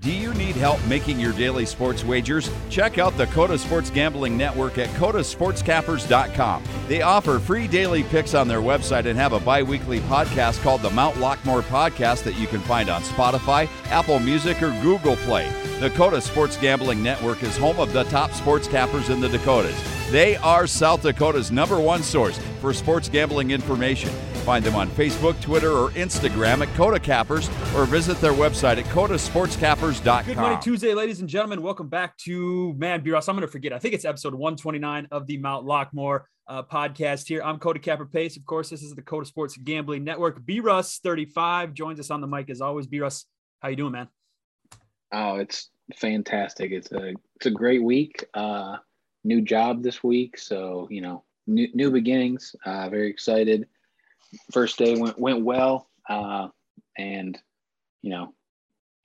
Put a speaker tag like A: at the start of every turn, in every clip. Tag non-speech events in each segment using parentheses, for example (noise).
A: Do you need help making your daily sports wagers? Check out the Coda Sports Gambling Network at codasportscappers.com. They offer free daily picks on their website and have a bi weekly podcast called the Mount Lockmore Podcast that you can find on Spotify, Apple Music, or Google Play. The Coda Sports Gambling Network is home of the top sports cappers in the Dakotas. They are South Dakota's number one source for sports gambling information. Find them on Facebook, Twitter, or Instagram at Coda Cappers or visit their website at codasportscappers.com.
B: Good morning, Tuesday, ladies and gentlemen. Welcome back to Man B. Russ. I'm going to forget. I think it's episode 129 of the Mount Lockmore uh, podcast here. I'm Coda Capper Pace. Of course, this is the Coda Sports Gambling Network. B. Russ 35 joins us on the mic as always. B. Russ, how you doing, man?
C: Oh, it's fantastic. It's a it's a great week. Uh, new job this week, so you know, new new beginnings. Uh, very excited. First day went went well, uh, and you know,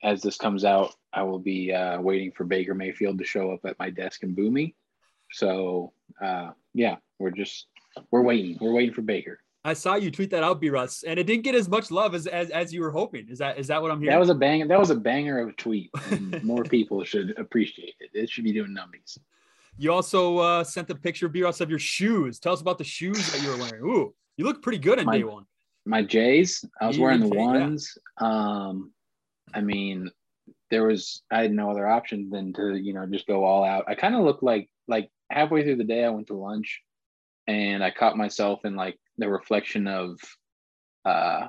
C: as this comes out, I will be uh, waiting for Baker Mayfield to show up at my desk and boo me. So uh, yeah, we're just we're waiting. We're waiting for Baker.
B: I saw you tweet that out, B. Russ, and it didn't get as much love as, as as you were hoping. Is that is that what I'm hearing?
C: That was a bang. That was a banger of a tweet. And more (laughs) people should appreciate it. It should be doing numbies.
B: You also uh, sent the picture, B. Russ, of your shoes. Tell us about the shoes that you were wearing. Ooh, you look pretty good in
C: My-
B: day one.
C: my J's. I was wearing the ones. Um, I mean, there was I had no other option than to you know just go all out. I kind of looked like like halfway through the day I went to lunch, and I caught myself in like the reflection of uh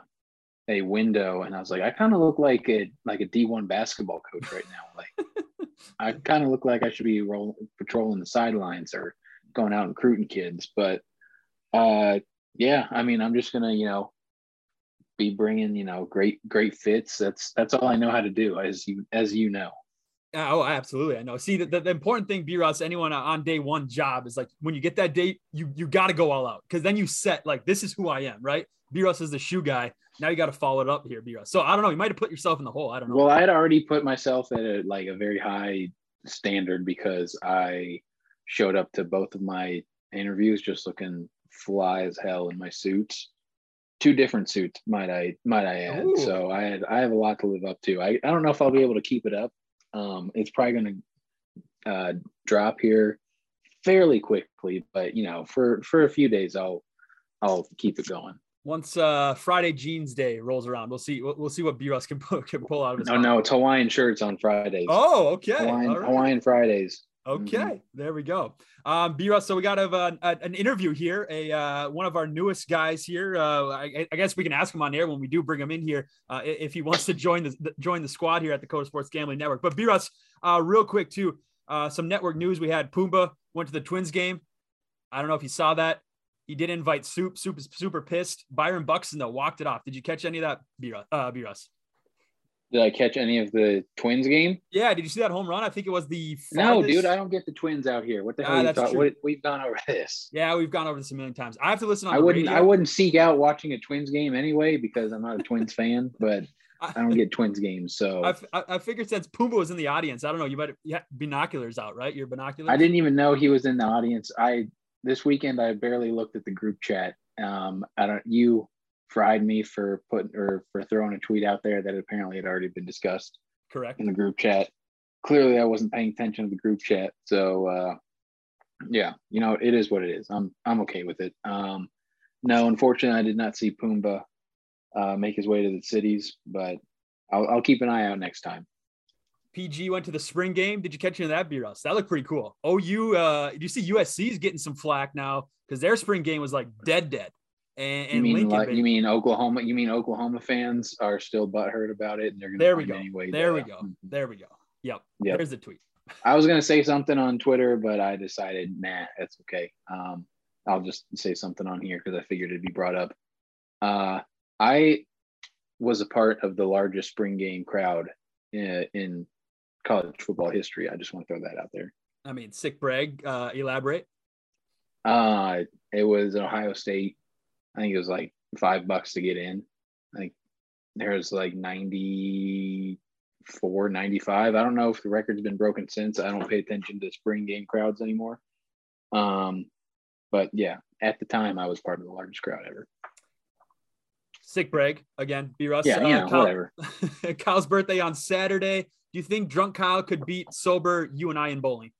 C: a window, and I was like, I kind of look like a like a D one basketball coach right now. Like (laughs) I kind of look like I should be roll, patrolling the sidelines or going out and recruiting kids, but uh yeah, I mean, I'm just gonna, you know, be bringing, you know, great, great fits. That's that's all I know how to do, as you as you know.
B: Uh, oh, absolutely. I know. See, the, the, the important thing, B. Russ, anyone on day one job is like when you get that date, you you got to go all out because then you set like this is who I am, right? B. Russ is the shoe guy. Now you got to follow it up here, B. Russ. So I don't know. You might have put yourself in the hole. I don't know.
C: Well, I had already put myself at a like a very high standard because I showed up to both of my interviews just looking fly as hell in my suits. Two different suits, might I might I add.
B: Ooh.
C: So I had I have a lot to live up to. I, I don't know if I'll be able to keep it up. Um, it's probably gonna uh, drop here fairly quickly, but you know, for for a few days I'll I'll keep it going.
B: Once uh, Friday Jeans Day rolls around, we'll see. We'll, we'll see what B. Russ can pull, (laughs) can pull out of his.
C: No,
B: pocket.
C: no, it's Hawaiian shirts on Fridays.
B: Oh, okay.
C: Hawaiian,
B: right.
C: Hawaiian Fridays.
B: Okay,
C: Mhm.
B: there we go. Um, B. Russ, so we got a, a, an interview here. A uh, one of our newest guys here. Uh, I, I guess we can ask him on air when we do bring him in here uh, if he wants to join the join the squad here at the Coda Sports Gambling Network. But B. Russ, uh, real quick too, uh, some network news. We had Pumbaa went to the Twins game. I don't know if you saw that. He did invite Soup. Soup is super pissed. Byron Buxton though walked it off. Did you catch any of that, B. Russ?
C: Did I catch any of the Twins game?
B: Yeah. Did you see that home run? I think it was the.
C: No, dude, I don't get the Twins out here. What the
B: Ah,
C: hell you
B: that's true.
C: What, we've gone over this.
B: Yeah, we've gone over this a million times. I have to listen on.
C: I wouldn't.
B: radio.
C: I wouldn't seek out watching a Twins game anyway because I'm not a Twins fan. But (laughs) I don't get Twins games, so
B: I, f- I I figured since Pumbaa was in the audience, I don't know. You might you had binoculars out, right? Your binoculars.
C: I didn't even know he was in the audience. I this weekend I barely looked at the group chat. Um, I don't. You fried me for putting or for throwing a tweet out there that apparently had already been discussed
B: Correct.
C: in the group chat. Clearly, I wasn't paying attention to the group chat. So, uh, yeah, you know, it is what it is. I'm I'm okay with it. Um, no, unfortunately, I did not see Pumbaa uh, make his way to the cities, but I'll, I'll keep an eye out next time.
B: PG went to the spring game. Did you catch any of that, B. Russ? That looked pretty cool. OU, uh, do you see USC's getting some flack now because their spring game was like dead, dead. And,
C: You mean
B: Lincoln,
C: like, you mean Oklahoma? You mean Oklahoma fans are still butthurt about it, and they're going to
B: there we go.
C: any way.
B: There we go. There we go. Yep.
C: Yep.
B: There's the tweet.
C: I was going to say something on Twitter, but I decided, nah, that's okay. Um, I'll just say something on here because I figured it'd be brought up. Uh, I was a part of the largest spring game crowd in, in college football history. I just want to throw that out there.
B: I mean, sick brag. Uh, elaborate.
C: Uh, it was at Ohio State. I think it was like five bucks to get in. I think there's like 94, 95. I don't know if the record's been broken since. I don't pay attention to spring game crowds anymore. Um, but yeah, at the time I was part of the largest crowd ever.
B: Sick break again. B Russ.
C: Yeah,
B: uh,
C: you
B: Kyle-
C: whatever. (laughs)
B: Kyle's birthday on Saturday. do you think drunk Kyle could beat sober you and I in bowling?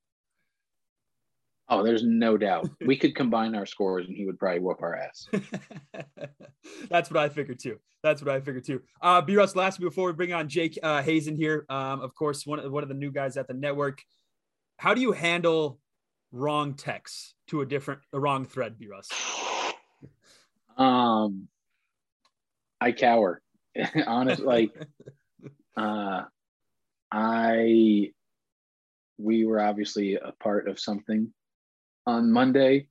C: Oh, there's no doubt. We could combine our scores and he would probably whoop our ass. (laughs)
B: That's what I figured too. That's what I figured too. Uh, B Russ, last before we bring on Jake uh, Hazen here, um, of course, one of, one of the new guys at the network. How do you handle wrong texts to a different, a wrong thread, B Russ?
C: Um, I cower. (laughs) Honestly, like, (laughs) uh, I, we were obviously a part of something on Monday.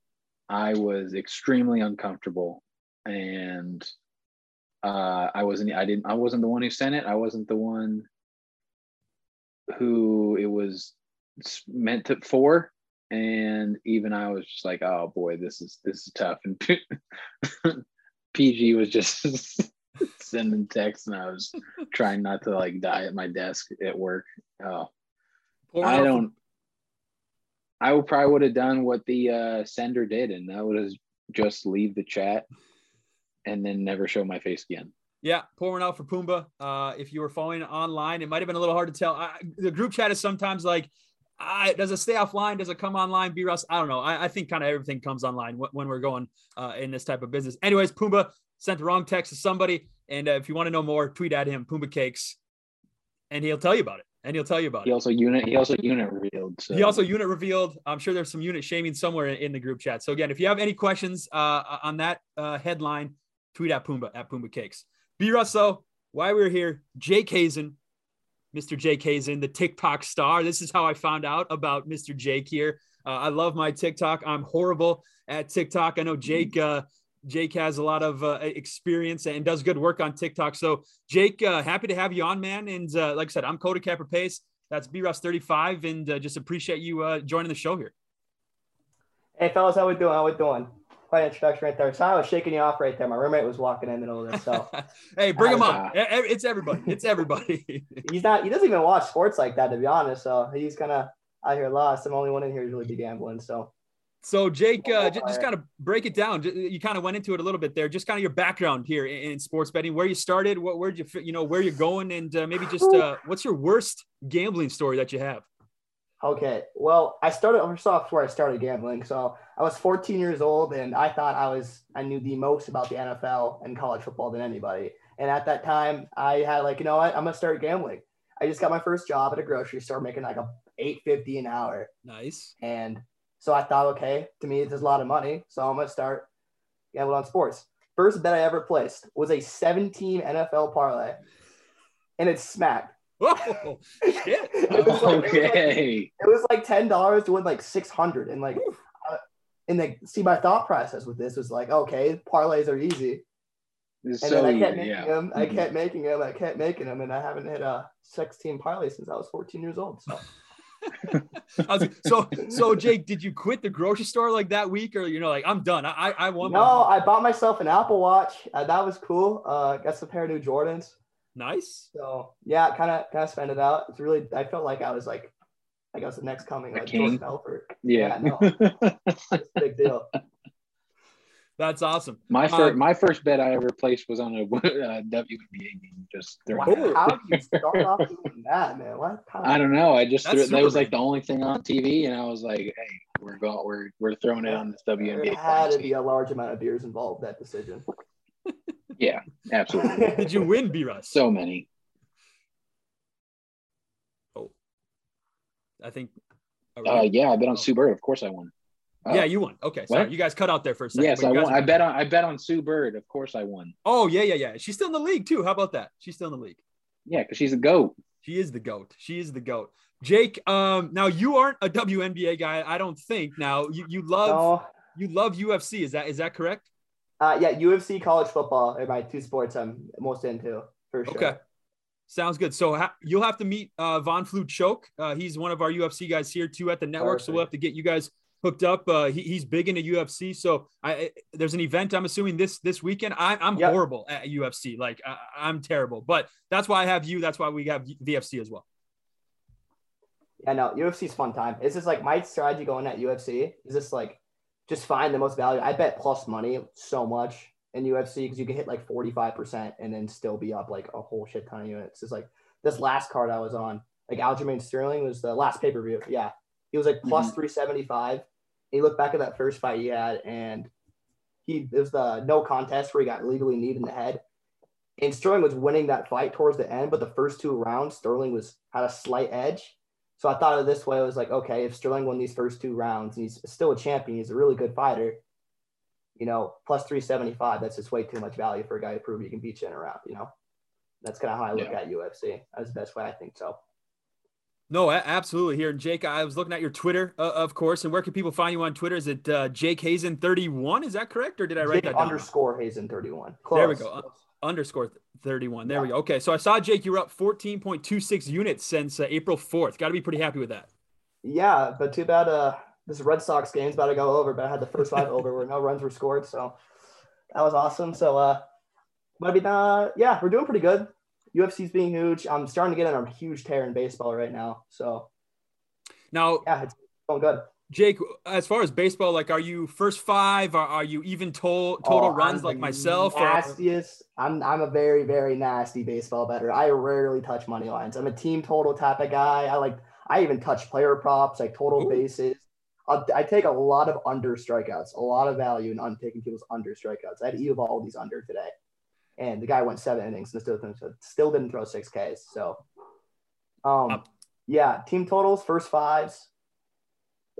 C: I was extremely uncomfortable and uh, I wasn't I didn't I wasn't the one who sent it. I wasn't the one who it was meant to for and even I was just like, oh boy, this is this is tough. And (laughs) PG was just (laughs) sending texts, and I was trying not to like die at my desk at work. Oh, I don't. I probably would have done what the uh, sender did, and that would have just leave the chat and then never show my face again.
B: Yeah, pouring out for Pumbaa. Uh, if you were following online, it might have been a little hard to tell. I, the group chat is sometimes like, I, does it stay offline? Does it come online? B Russ, I don't know. I, I think kind of everything comes online when, when we're going uh, in this type of business. Anyways, Pumbaa sent the wrong text to somebody, and uh, if you want to know more, tweet at him, Pumbaa Cakes, and he'll tell you about it and he'll tell you about
C: he
B: it.
C: also unit he also unit revealed. So.
B: He also unit revealed. I'm sure there's some unit shaming somewhere in, in the group chat. So again, if you have any questions uh, on that uh, headline, tweet at Pumbaa at Pumbaa Cakes. B Russo, why we're here, Jake Hazen, Mr. Jake Hazen, the TikTok star. This is how I found out about Mr. Jake here. Uh, I love my TikTok. I'm horrible at TikTok. I know Jake. Uh, Jake has a lot of uh, experience and does good work on TikTok. So, Jake, uh, happy to have you on, man. And uh, like I said, I'm Coda Capper Pace. That's B Russ 35, and uh, just appreciate you uh, joining the show here.
D: Hey, fellas, how we doing? How we doing? Quite an introduction right there. So I was shaking you off right there. My roommate was walking in the middle of this. So, (laughs)
B: hey, bring him on. It's everybody. It's everybody. (laughs)
D: he's not. He doesn't even watch sports like that, to be honest. So he's kind of out here lost. I'm the only one in here who's really be gambling. So
B: so, Jake, uh, just, just kind of break it down. You kind of went into it a little bit there. Just kind of your background here in, in sports betting, where you started, what, where'd you, you know, where you're going, and uh, maybe just uh, what's your worst gambling story that you have?
D: Okay, well, I started first off where I started gambling. So I was 14 years old, and I thought I was I knew the most about the NFL and college football than anybody. And at that time, I had like, you know what, I'm gonna start gambling. I just got my first job at a grocery store, making like a 850 an hour.
B: Nice.
D: And so I thought, okay, to me, it's a lot of money. So I'm going to start gambling on sports. First bet I ever placed was a 17 NFL parlay, and (laughs) it smacked.
B: Oh, shit.
D: it was like, okay. It was like, like $10 to win like 600 And like, uh, and like, see, my thought process with this was like, okay, parlays are easy. It's and so then I kept easy, making yeah. them. I mm-hmm. kept making them. I kept making them, and I haven't hit a 16 parlay since I was 14 years old. So (laughs)
B: so so Jake, did you quit the grocery store like that week, or you know, like I'm done? I I want.
D: No, my- I bought myself an Apple Watch. Uh, that was cool. Uh, got some pair of new Jordans.
B: Nice.
D: So yeah, kind of kind of spent it out. It's really I felt like I was like, I guess the next coming of Jordan Belfort.
C: Yeah, yeah no, (laughs)
D: it's a big deal.
B: That's awesome.
C: My first um, my first bet I ever placed was on a (laughs) uh, WNBA game. Just
D: wow, how do you (laughs) start off doing that, man? What?
C: I don't know. I just threw, that was like the only thing on TV, and I was like, hey, we're going, we're we're throwing it on this WNBA.
D: There had to be a large amount of beers involved that decision. (laughs)
C: yeah, absolutely.
B: Did you win, B Russ?
C: So many.
B: Oh, I think.
C: Uh, yeah, I bet on Sue Bird. Of course, I won.
B: Oh. Yeah, you won. Okay, sorry, what? you guys cut out there for a second.
C: Yes, I won. I bet on I bet on Sue Bird. Of course, I won.
B: Oh yeah, yeah, yeah. She's still in the league too. How about that? She's still in the league.
C: Yeah, because she's a goat.
B: She is the goat. She is the goat. Jake, um, now you aren't a WNBA guy, I don't think. Now you, you love no. you love UFC. Is that is that correct?
D: Uh, yeah, UFC, college football are my two sports I'm most into for sure.
B: Okay. Sounds good. So ha- you'll have to meet uh, Von Flue Choke. Uh, he's one of our UFC guys here too at the network. Perfect. So we'll have to get you guys hooked up. Uh, he, he's big into UFC, so I, there's an event. I'm assuming this this weekend. I, I'm yep. horrible at UFC, like I, am terrible. But that's why I have you. That's why we have VFC as well.
D: Yeah, no, UFC's fun time. It's just like my strategy going at UFC is just like just find the most value. I bet plus money so much in UFC because you can hit like 45% and then still be up like a whole shit ton of units. It's like this last card I was on, like Aljamain Sterling was the last pay per view. Yeah, he was like plus
C: Mhm.
D: 375. He looked back at that first fight he had, and he it was the no contest where he got legally kneed in the head. And Sterling was winning that fight towards the end, but the first two rounds, Sterling was had a slight edge. So I thought of this way: I was like, okay, if Sterling won these first two rounds, and he's still a champion, he's a really good fighter. You know, plus 375, that's just way too much value for a guy to prove he can beat you in a round, you know? That's kind of how I look
C: Yeah.
D: at UFC. That's the best way I think so.
B: No, absolutely. Here, and Jake, I was looking at your Twitter, uh, of course. And where can people find you on Twitter? Is it uh, Jake Hazen thirty one? Is that correct, or did I write
D: Jake
B: that down?
D: underscore Hazen 31.
B: There we go. Underscore thirty one. There we go. Okay, so I saw Jake. You were up fourteen point two six units since uh, April fourth. Got to be pretty happy with that.
D: Yeah, but too bad uh, this Red Sox game's about to go over, but I had the first five over where no runs were scored. So that was awesome. So, uh, but I mean, uh, yeah, we're doing pretty good. UFC's being huge. I'm starting to get on a huge tear in baseball right now. So,
B: Now,
D: yeah, it's going good.
B: Jake, as far as baseball, like, are you first five? Are, are you even to- total
D: Oh,
B: runs
D: I'm
B: like myself? or-
D: Nastiest. I'm I'm a very very nasty baseball better. I rarely touch money lines. I'm a team total type of guy. I like. I even touch player props like total
B: Ooh.
D: bases. I'll, I take a lot of under strikeouts, a lot of value in un- taking people's under strikeouts. I had to eat all these under today, and the guy went seven innings and still didn't, still didn't throw six Ks. So, um, yeah, team totals, first fives,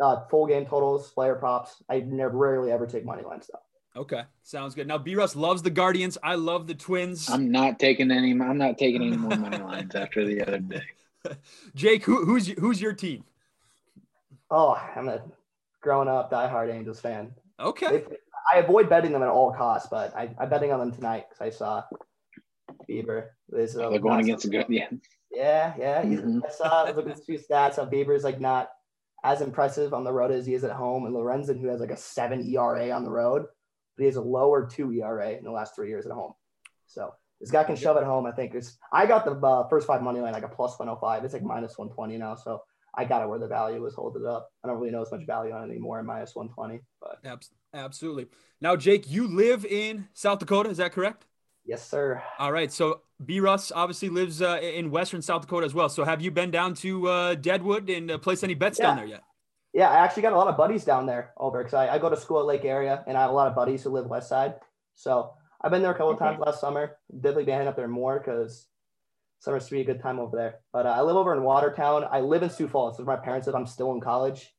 D: uh, full game totals, player props. I never rarely ever take money line stuff.
B: Okay, sounds good. Now, B Russ loves the Guardians. I love the Twins.
C: I'm not taking any. I'm not taking any more money lines after the other day. (laughs)
B: Jake, who, who's who's your team?
D: Oh, I'm a growing up diehard Angels fan.
B: Okay,
D: They- I avoid betting them at all costs, but I, I'm betting on them tonight because I saw Bieber. Is,
C: They're going against a good. Yeah,
D: Yeah, yeah. he's-
C: Mhm.
D: I saw I was looking at a few stats. How Bieber's like not as impressive on the road as he is at home, and Lorenzen, who has like a seven ERA on the road, but he has a lower two ERA in the last three years at home. So this guy can shove at home. I think it's. I got the uh, first five money line like a plus 105. It's like minus 120 now. So I got it where the value was. holding up. I don't really know as much value on it anymore. at Minus 120, but
B: Abs- absolutely. Now, Jake, you live in South Dakota. Is that correct?
D: yes, sir.
B: All right. So B Russ obviously lives uh, in Western South Dakota as well. So have you been down to uh, Deadwood and uh, placed any bets down there yet?
D: Yeah, I actually got a lot of buddies down there over because I, I go to school at Lake Area and I have a lot of buddies who live west side. So I've been there a couple of
C: Okay.
D: times last summer. Definitely been heading up there more because summer's to be a good time over there. But uh, I live over in Watertown. I live in Sioux Falls. So my parents live. I'm still in college.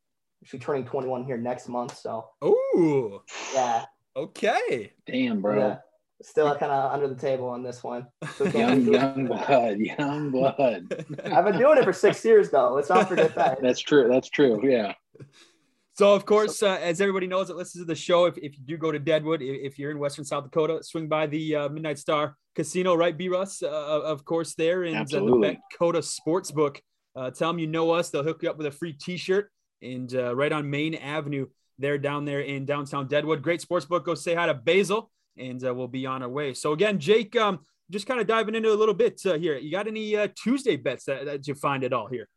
D: Actually turning 21 here next month. So
B: Oh,
D: yeah,
B: okay.
C: damn, bro.
D: yeah. Still kind of under the table on this one. So
C: Young, young blood, young blood.
D: I've been doing it for six years though. Let's not forget that. (laughs)
C: That's true. That's true. Yeah.
B: So, of course, uh, as everybody knows that listens to the show, if, if you do go to Deadwood, if you're in Western South Dakota, swing by the uh, Midnight Star Casino, right, B Russ? Uh, of course, there uh, the Dakota Sportsbook. Uh, tell them you know us. They'll hook you up with a free T-shirt and uh, right on Main Avenue, there down there in downtown Deadwood. Great sportsbook. Go say hi to Basil, and uh, we'll be on our way. So again, Jake, um, just kind of diving into a little bit uh, here. You got any uh, Tuesday bets that, that you find at all here?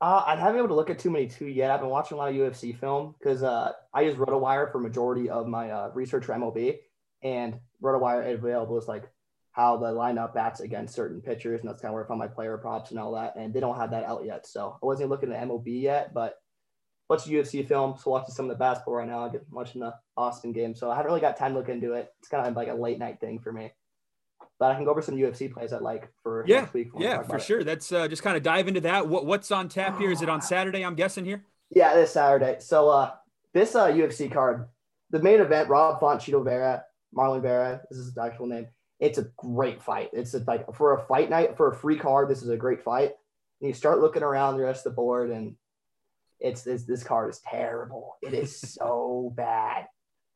D: Uh, I haven't been able to look at too many too yet. I've been watching a lot of UFC film because uh, I use RotoWire for majority of my uh, research for MLB, and RotoWire available is like how the lineup bats against certain pitchers, and that's kind of where I found my player props and all that. And they don't have that out yet, so I wasn't even looking at MLB yet, but of UFC film. So watching some of the basketball right now. I get watching the Austin game, so I haven't really got time to look into it. It's kind of like a late night thing for me. But I can go over some UFC plays I like for
B: Yeah,
D: next week.
B: Yeah, for
D: about it.
B: sure. That's uh, just kind of dive into that. What what's on tap here? Is it on Saturday? I'm guessing here.
D: Yeah, this Saturday. So uh this uh UFC card, the main event, Rob Font, Chito Vera, Marlon Vera, this is his actual name. It's a great fight. It's a, like for a fight night, for a free card, this is a great fight. And you start looking around the rest of the board and it's this this card is terrible. It is (laughs) so bad.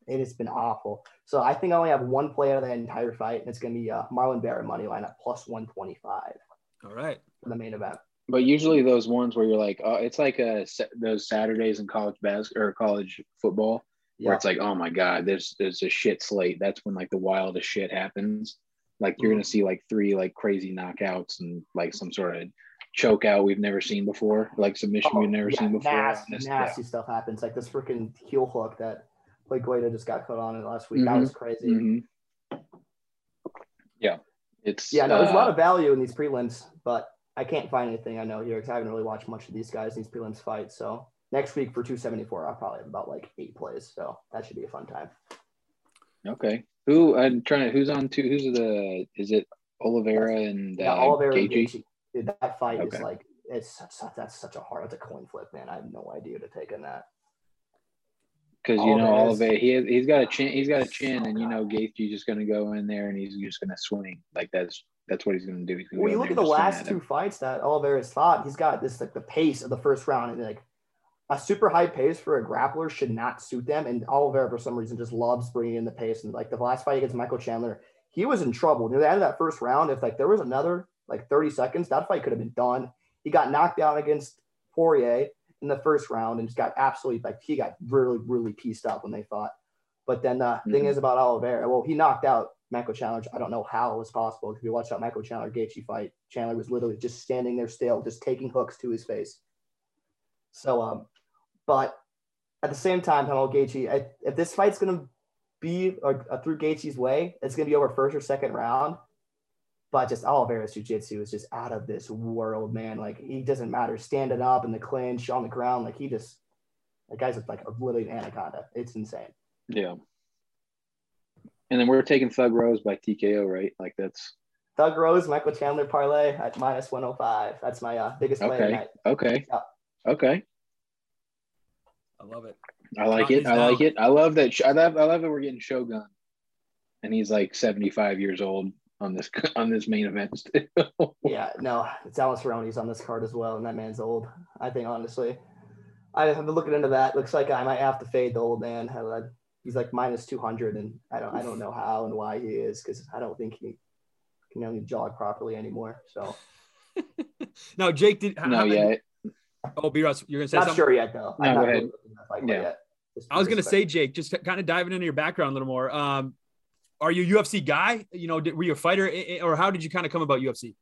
D: It has been awful. So I think I only have one play out of that entire fight, and it's gonna be uh Marlon Vera money line at plus 125
B: All right.
D: for the main event.
C: But usually those ones where you're like, oh, it's like uh, a those Saturdays in college basketball or college football where it's like, oh my god, there's there's a shit slate. That's when like the wildest shit happens. Like you're gonna mm. see like three like crazy knockouts and like some sort of choke out we've never seen before, like submission oh, we've never
D: Oh, yeah,
C: seen before.
D: Nasty,
C: This-
D: nasty stuff happens. Like this freaking heel hook that like Guida just got caught on it last week. That
C: Mhm.
D: was crazy.
C: Yeah. Mhm. Yeah. It's
D: Yeah, no, there's a lot
C: uh,
D: of value in these prelims, but I can't find anything I know here because I haven't really watched much of these guys, these prelims fights. So next week for 274, I'll probably have about like eight plays. So that should be a fun time.
C: Okay. Who I'm trying to who's on two who's the is it Oliveira and
D: Yeah,
C: uh,
D: Oliveira and
C: Gaethje?
D: Gaethje. Dude, that fight is like it's such, that's such a hard. It's a coin flip, man. I have no idea to take on that.
C: Because you know Oliveira, he has, he's got a chin, he's got a chin, and you know Gaethje's just gonna go in there and he's just gonna swing like that's that's what he's gonna do. He's gonna
D: When you look at the
C: and just swing
D: last
C: at
D: two fights that Oliveira's fought, he's got this like the pace of the first round and like a super high pace for a grappler should not suit them. And Oliveira for some reason just loves bringing in the pace. And like the last fight against Michael Chandler, he was in trouble near the end of that first round. If like there was another like 30 seconds, that fight could have been done. He got knocked down against Poirier in the first round and just got absolutely like he got really really pieced up when they fought. But then the thing
C: Mhm.
D: is about Oliveira, well, he knocked out Michael Chandler. I don't know how it was possible because we watched that Michael Chandler Gaethje fight. Chandler was literally just standing there still, just taking hooks to his face. So, um, but at the same time, Hamel Gaethje, I, if this fight's gonna be or, uh, through Gaethje's way, it's gonna be over first or second round. But just Oliveira's jiu-jitsu is just out of this world, man. Like he doesn't matter standing up in the clinch on the ground. Like he just, the guy's like a, literally an anaconda. It's insane.
C: Yeah. And then we're taking Thug Rose by TKO, right? Like that's
D: Thug Rose, Michael Chandler parlay at minus 105. That's my uh, biggest play
C: okay.
D: tonight.
C: Okay.
D: Yeah.
C: Okay.
B: I love it.
C: I like
B: Johnny's
C: it. I like it. I love that. I love. I love that we're getting Shogun, and he's like seventy five years old on this (laughs) on this main event. still.
D: Yeah, no, it's Alex Cerrone's on this card as well, and that man's old. I think honestly, I have been looking into that. Looks like I might have to fade the old man. I- I- He's like minus two hundred, and I don't, I don't know how and why he is because I don't think he can only jog properly anymore. So (laughs)
B: Now, Jake did.
C: no,
B: how-
C: yeah.
B: Oh, B Russ, you're gonna say
D: not
B: something.
D: sure yet though.
C: No,
D: I'm
C: go
D: not
C: ahead.
D: really looking at that fight
C: Yeah.
D: yet.
B: I was gonna
D: because-
B: say, Jake, just kind of diving into your background a little more. Um, are you a UFC guy? You know, did, were you a fighter, I- I- or how did you kind of come about UFC?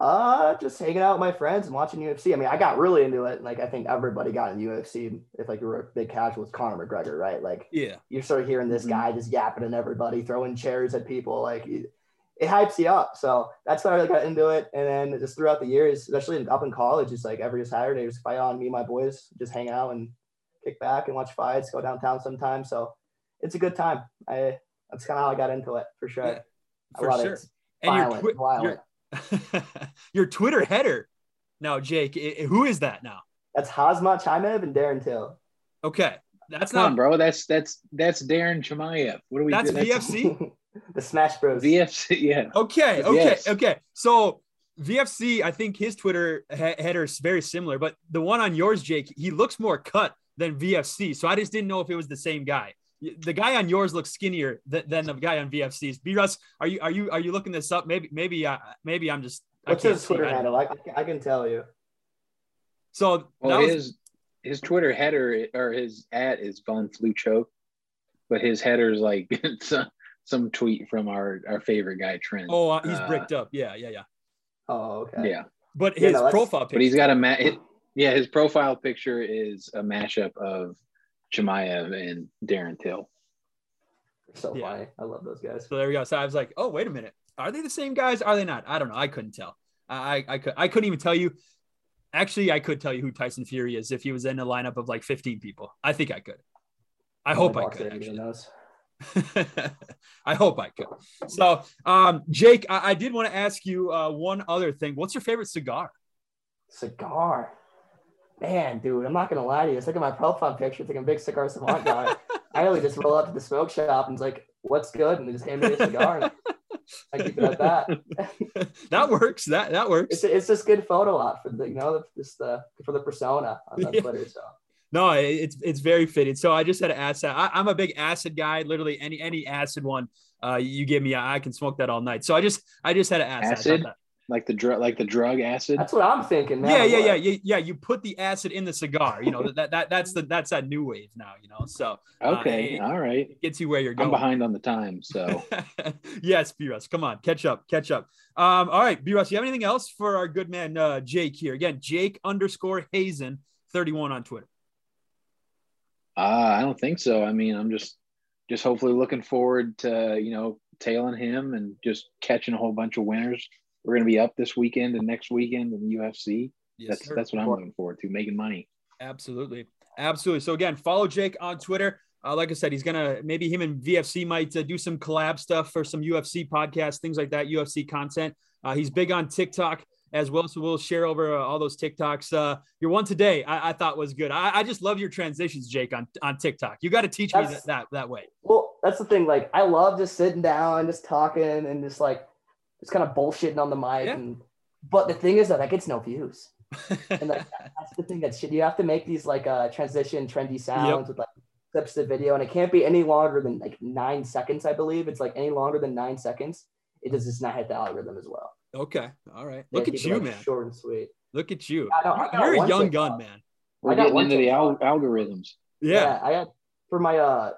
D: Uh, just hanging out with my friends and watching UFC. I mean, I got really into it. Like, I think everybody got into UFC if like you were a big casual with Conor McGregor, right? Like,
B: Yeah,
D: you start hearing this
C: Mhm.
D: guy just yapping at everybody, throwing chairs at people. Like, it, it hypes you up. So that's how I really got into it. And then just throughout the years, especially up in college, just like every Saturday, just fight on me and my boys, just hang out and kick back and watch fights, go downtown sometimes. So it's a good time. I that's kind of how I got into it for sure.
B: Yeah,
D: I
B: for
D: love
B: sure.
D: it. It's
B: And your, twi-
D: violent.
B: your, (laughs) your Twitter header. Now, Jake, I- I- who is that now?
D: That's Khamzat Chimaev and Darren Till.
B: Okay, that's
C: Come on,
B: not.
C: bro. That's that's that's Darren Chimaev. What are we?
B: That's
C: doing?
B: VFC? (laughs)
D: the Smash Bros.
C: VFC. Yeah.
B: Okay, okay,
C: Yes.
B: okay. So VFC, I think his Twitter he- header is very similar, but the one on yours, Jake, he looks more cut than VFC. So I just didn't know if it was the same guy. The guy on yours looks skinnier than, than the guy on VFC's. B Russ, are you are you are you looking this up? Maybe maybe uh, maybe I'm just.
D: What's
B: can't
D: his. Twitter
B: I
D: handle? I, I can- tell you.
B: So
C: Well,
B: was,
C: his his Twitter header or his at is Von Flucho, but his header is like (laughs) some, some tweet from our our favorite guy Trent.
B: oh, uh, he's
C: uh,
B: bricked up. Yeah, yeah, yeah.
D: Oh, okay.
C: Yeah,
B: But
D: Yeah,
B: his
D: no,
B: profile picture.
C: but he's got a ma- it, yeah. His profile picture is a mashup of Chimaev and Darren Till.
D: So
B: Yeah.
D: funny. I love those guys.
B: So there we go. So I was like, oh, wait a minute. Are they the same guys? Are they not? I don't know. I couldn't tell. I I, I could I couldn't even tell you. Actually, I could tell you who Tyson Fury is if he was in a lineup of like 15 people. I think I could. I hope I could actually.
D: knows. (laughs)
B: I hope I could. So, um, Jake, I, I did want to ask you uh, one other thing. What's your favorite cigar?
D: Cigar. Man, dude, I'm not gonna lie to you. Just look at my profile picture. It's like a big cigar savant guy. (laughs) I really just roll up to the smoke shop and it's like, "What's good?" and they just hand me a cigar. and I keep it at that. (laughs)
B: that works. That that works.
D: It's it's just good photo op for the you know just uh, for the persona on the (laughs)
B: Yeah.
D: Twitter. So
B: No, it's it's very fitting. So I just had to ask that. I, I'm a big acid guy. Literally any any acid one uh, you give me, I can smoke that all night. So I just I just had to ask. that. I thought
C: Acid?
B: that-
C: Like the drug, like the drug acid.
D: that's what I'm thinking, man.
B: Yeah, yeah, yeah, yeah, yeah. You put the acid in the cigar. You know that that that's the that's that new wave now. You know, so
C: Okay,
B: uh,
C: all right.
B: it gets you where you're going.
C: I'm behind on the time, so (laughs)
B: yes, B Russ, come on, catch up, catch up. Um, all right, B Russ, you have anything else for our good man uh, Jake here? Again, Jake underscore Hazen thirty one on Twitter.
C: uh, I don't think so. I mean, I'm just just hopefully looking forward to you know tailing him and just catching a whole bunch of winners we're gonna be up this weekend and next weekend in the UFC.
B: Yes,
C: that's
B: sir.
C: that's what I'm looking forward to, making money.
B: Absolutely. Absolutely. So again, follow Jake on Twitter. Uh, like I said, he's gonna maybe him and VFC might uh, do some collab stuff for some UFC podcasts, things like that, UFC content. Uh, he's big on TikTok as well, so we'll share over uh, all those TikToks. Uh, your one today, I, I thought was good. I, I, just love your transitions, Jake, on on TikTok. You got to teach me that, that that way.
D: Well, that's the thing. Like, I love just sitting down, just talking, and just like just kind of bullshitting on the mic.
B: Yeah.
D: And but the thing is that that gets no views. and like (laughs) that's the thing that shit you have to make these like uh transition trendy sounds with like clips of video and it can't be any longer than like nine seconds i believe it's like any longer than nine seconds it does just not hit the algorithm as well
B: okay. All right.
D: Yeah,
B: Look at
D: keep it,
B: you,
D: like,
B: man.
D: short and sweet
B: Look at you.
D: I know, I got
B: You're a young
D: TikTok.
B: gun, man.
C: We're
D: I got
C: getting
D: one
C: into the al-
D: TikTok.
C: algorithms.
B: Yeah.
D: i got for my uh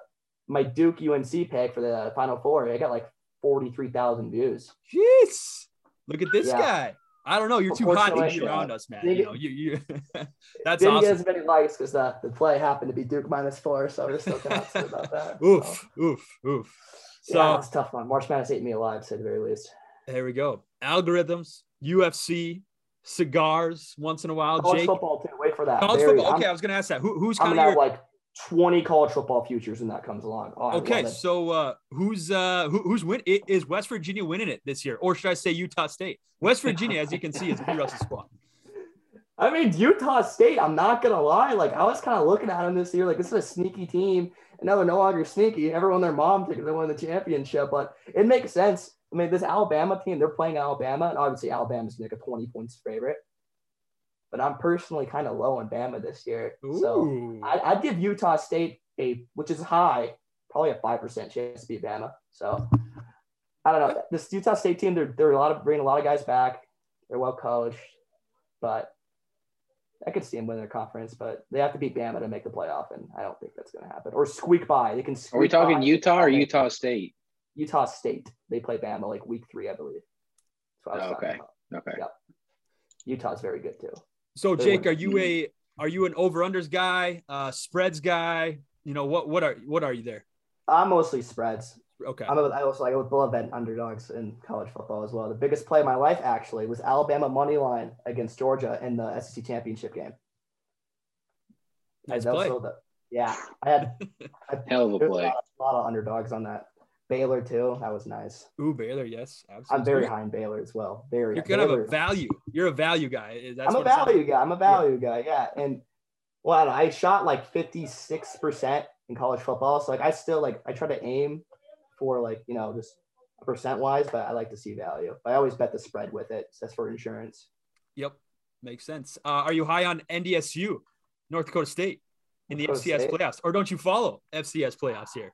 D: my duke unc pick for the final four i got like 43000 views
B: Jeez. Look at this
D: Yeah.
B: guy. I don't know. You're too hot to be around us, man.
D: Didn't
B: You know, you, you (laughs) that's
D: didn't get
B: awesome.
D: as many likes because the, the play happened to be duke minus four so we're still kind of upset about that (laughs) so.
B: Oof, oof, oof. So
D: yeah, it's a tough one. March Madness ate me alive, to say the very least.
B: there we go. Algorithms, UFC, cigars once in a while.
D: College
B: Jake,
D: football too. Wait for that.
B: college
D: Very-
B: football. Okay,
D: I'm,
B: I was gonna ask that. Who, who's
D: I'm
B: kind of your
D: like 20 college football futures when that comes along. Oh,
B: okay? So uh, who's uh, who, who's win? Is West Virginia winning it this year, or should I say Utah State? West (laughs) Virginia, as you can see, is B. Russ's squad.
D: I mean, Utah State. I'm not gonna lie. Like I was kind of looking at them this year. Like this is a sneaky team, and now they're no longer sneaky. Everyone, their mom thinks they won the championship, but it makes sense. I mean, this Alabama team, they're playing Alabama, and obviously Alabama's like a 20 points favorite. But I'm personally kind of low on Bama this year, so.
B: Ooh.
D: I, I'd give Utah State a, which is high, probably a five percent chance to beat Bama. So I don't know. This Utah State team, they're they're a lot of bringing a lot of guys back. They're well coached, but I could see them win their conference. But they have to beat Bama to make the playoff, and I don't think that's going to happen. Or squeak by. They can.
C: Are we talking
D: by.
C: Utah or Utah State?
D: Utah State. They play Bama like week three, I believe. That's what I was
C: Oh,
D: talking
C: okay.
D: about.
C: Okay.
D: Yeah. Utah's very good too.
B: So Jake, are you a are you an over unders guy, uh, spreads guy? You know what what are what are you there?
D: I'm mostly spreads.
B: Okay.
D: I'm a, I also I would love bet underdogs in college football as well. The biggest play of my life actually was Alabama money line against Georgia in the SEC championship game.
B: Nice play.
D: the- yeah, I had (laughs) I,
C: Hell of a
D: there was
C: play.
D: lot, a lot of underdogs on that. Baylor too. That was nice.
B: Ooh, Baylor, yes, absolutely.
D: I'm very high in Baylor as well. Very.
B: You're kind of a value. You're a value guy. That's
D: I'm a value guy. I'm a value guy. Yeah, and well, I, I shot like 56 percent in college football. So like I still like I try to aim for like you know just percent wise, but I like to see value. I always bet the spread with it. So that's for insurance.
B: Yep, makes sense. Uh, are you high on NDSU, North Dakota State, in the
D: North
B: FCS
D: State?
B: playoffs, or don't you follow FCS playoffs here?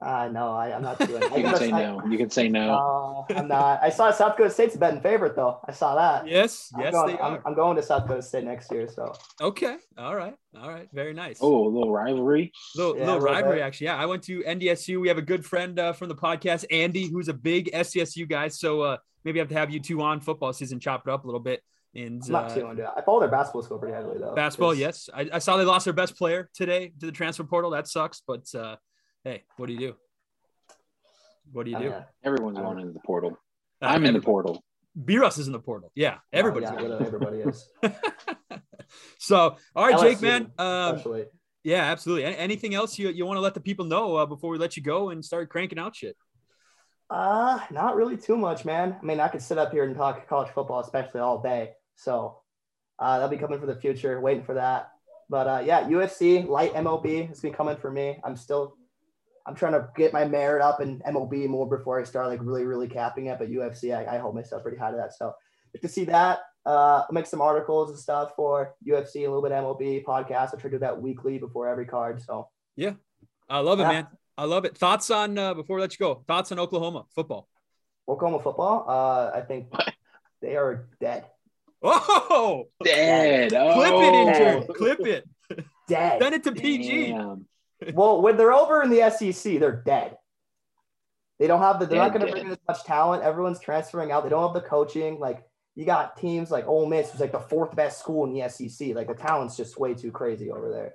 D: Uh, no, I, I'm not doing. (laughs)
C: You can say no. You can say no.
D: No, I'm not. I saw South Dakota State's betting favorite though. I saw that.
B: Yes,
D: I'm
B: yes,
D: going,
B: they
D: I'm. I'm going to South Dakota State next year. So
B: Okay, all right, all right, very nice.
C: Oh, a little rivalry.
B: little,
D: Yeah,
B: little rivalry
D: bit.
B: actually. Yeah, I went to NDSU. We have a good friend uh, from the podcast, Andy, who's a big SDSU guy. So uh, maybe I have to have you two on football season, chop it up a little bit. And
D: I'm not
B: uh,
D: too into it. I follow their basketball school pretty heavily though.
B: basketball,
D: 'cause-
B: yes, I, I saw they lost their best player today to the transfer portal. That sucks, but uh, hey, what do you do? What do you
D: I
B: do?
D: mean,
C: Everyone's going into the portal.
B: Uh,
C: I'm in the portal.
B: B-Russ is in the portal. Yeah, everybody's
D: yeah,
B: going.
D: literally everybody is. (laughs)
B: so, all right, Jake, man. Um, yeah, absolutely. Anything else you, you want to let the people know uh, before we let you go and start cranking out shit?
D: Uh, not really too much, man. I mean, I could sit up here and talk college football, especially all day. So uh, that'll be coming for the future. Waiting for that. But uh, yeah, UFC light MLB has been coming for me. I'm still, I'm trying to get my merit up in MLB more before I start like really, really capping it. But UFC, I, I hold myself pretty high to that. So if to see that, uh, I'll make some articles and stuff for UFC, a little bit MLB podcast. I try to do that weekly before every card. So yeah,
B: I love it,
D: Yeah.
B: man. I love it. Thoughts on uh, before we let you go? Thoughts on Oklahoma football?
D: Oklahoma football, uh, I think they are dead.
B: Oh,
C: Dead.
B: clip
C: Oh,
B: it, intern. Clip it.
D: Dead.
B: Send it to PG.
C: damn.
D: Well, when they're over in the SEC, they're dead. They don't have the. They're not going to bring in as much talent. Everyone's transferring out. They don't have the coaching. Like you got teams like Ole Miss, who's like the fourth best school in the SEC. Like the talent's just way too crazy over there.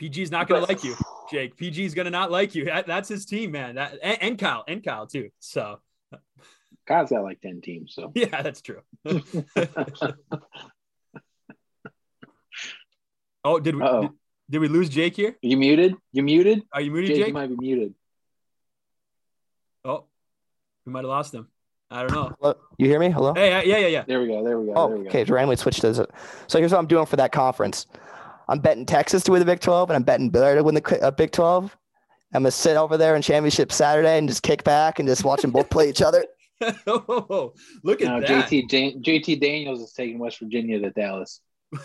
B: PG's not gonna like you, Jake. PG's gonna not like you. That, that's his team, man. That and, and Kyle and Kyle too. So
C: Kyle's got like 10 teams. So
B: Yeah, that's true. (laughs) oh, did we did, did we lose Jake here?
C: you muted? You muted?
B: Are you muted,
C: Jake,
B: Jake?
C: you might be muted.
B: Oh, we might have lost him. I don't know.
D: Hello? You hear me? Hello?
B: Hey, uh, yeah, yeah, yeah.
C: There we go. There we go.
D: Oh,
C: there we go.
D: okay. So randomly switched to this. So here's what I'm doing for that conference. I'm betting Texas to win the Big 12, and I'm betting Baylor to win the uh, Big 12. I'm gonna sit over there in championship Saturday and just kick back and just watch them both play each other. (laughs)
B: oh, look at
C: No,
B: that.
C: JT JT Daniels is taking West Virginia to Dallas. (laughs)